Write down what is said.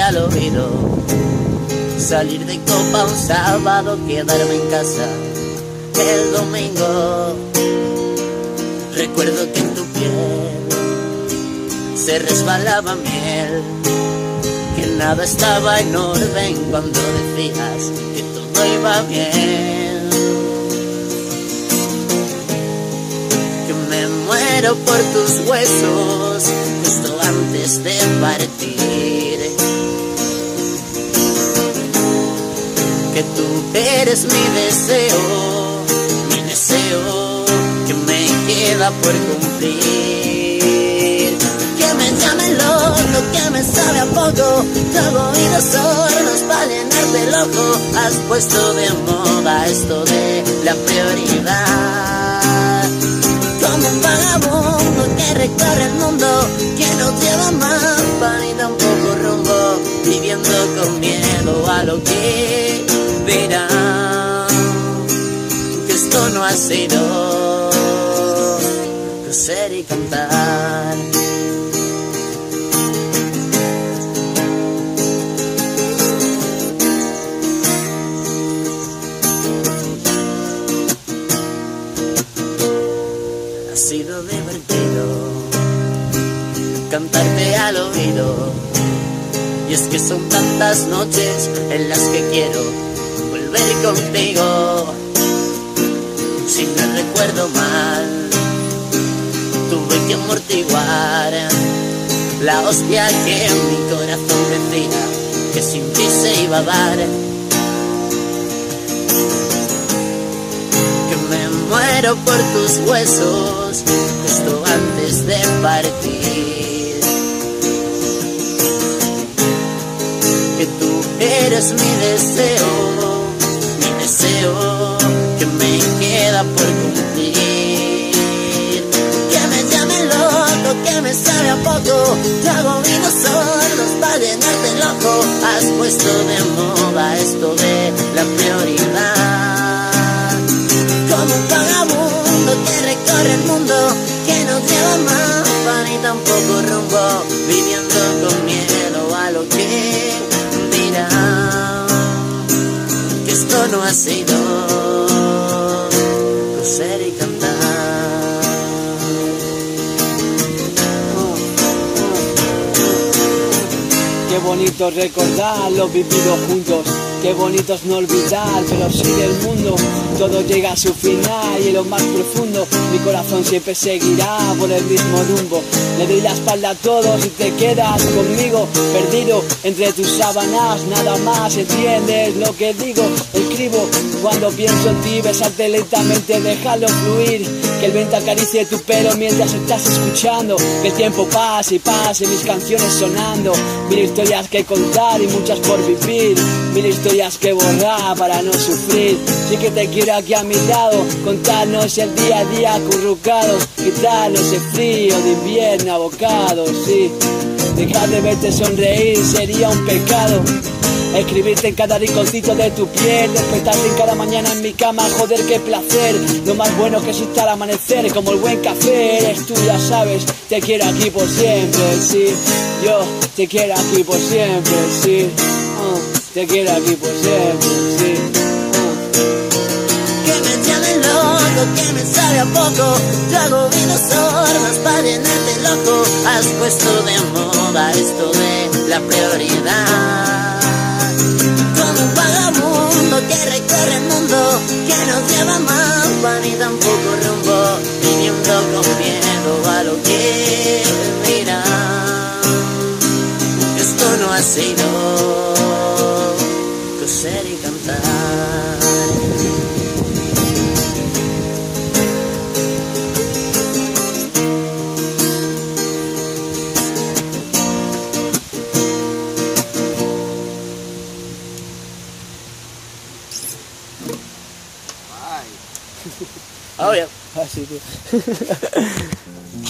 al oído, salir de copa un sábado, quedarme en casa el domingo. Recuerdo que en tu piel se resbalaba miel, que nada estaba en orden cuando decías que todo iba bien. Que me muero por tus huesos justo antes de partir. Tú eres mi deseo, mi deseo que me queda por cumplir. Que me llamen loco, que me sabe a poco, todo oídos sordos para llenarte el ojo. Has puesto de moda esto de la prioridad. Como un vagabundo que recorre el mundo, que no lleva mapa ni tampoco rumbo, viviendo con miedo a lo que no ha sido coser y cantar. Ha sido divertido cantarte al oído. Y es que son tantas noches en las que quiero volver contigo. Si no recuerdo mal, tuve que amortiguar la hostia que mi corazón decía que sin ti se iba a dar. Que me muero por tus huesos justo antes de partir. Que tú eres mi deseo, te hago oídos sordos para llenarte el ojo. Has puesto de moda esto de la prioridad como un vagabundo que recorre el mundo, que no lleva mapa ni tampoco rumbo, viviendo con miedo a lo que dirán. Que esto no ha sido bonito recordar lo vivido juntos. Qué bonito es no olvidar, pero sigue el mundo. Todo llega a su final y en lo más profundo mi corazón siempre seguirá por el mismo rumbo. Le doy la espalda a todos y te quedas conmigo, perdido entre tus sábanas. Nada más entiendes lo que digo. Cuando pienso en ti, besarte lentamente, dejarlo fluir. Que el viento acaricie tu pelo mientras estás escuchando. Que el tiempo pase y pase, mis canciones sonando. Mil historias que contar y muchas por vivir. Mil historias que borrar para no sufrir. Sí que te quiero aquí a mi lado, contarnos el día a día acurrucado. Quitarnos el frío de invierno abocado, sí. Dejar de verte sonreír sería un pecado. Escribirte en cada rinconcito de tu piel, despertarte en cada mañana en mi cama, joder qué placer. Lo más bueno que existe al amanecer, como el buen café, eres tú ya sabes, te quiero aquí por siempre, sí. Yo te quiero aquí por siempre, sí. Uh, te quiero aquí por siempre, sí. Uh. Que me llamen loco, que me sabe a poco, yo hago para llenarte el ojo. Has puesto de moda esto de la prioridad. Un vagabundo que recorre el mundo, que no lleva mapa ni tampoco rumbo, viviendo con miedo a lo que dirán. Esto no ha sido coser y cantar. Oh ya. pas itu.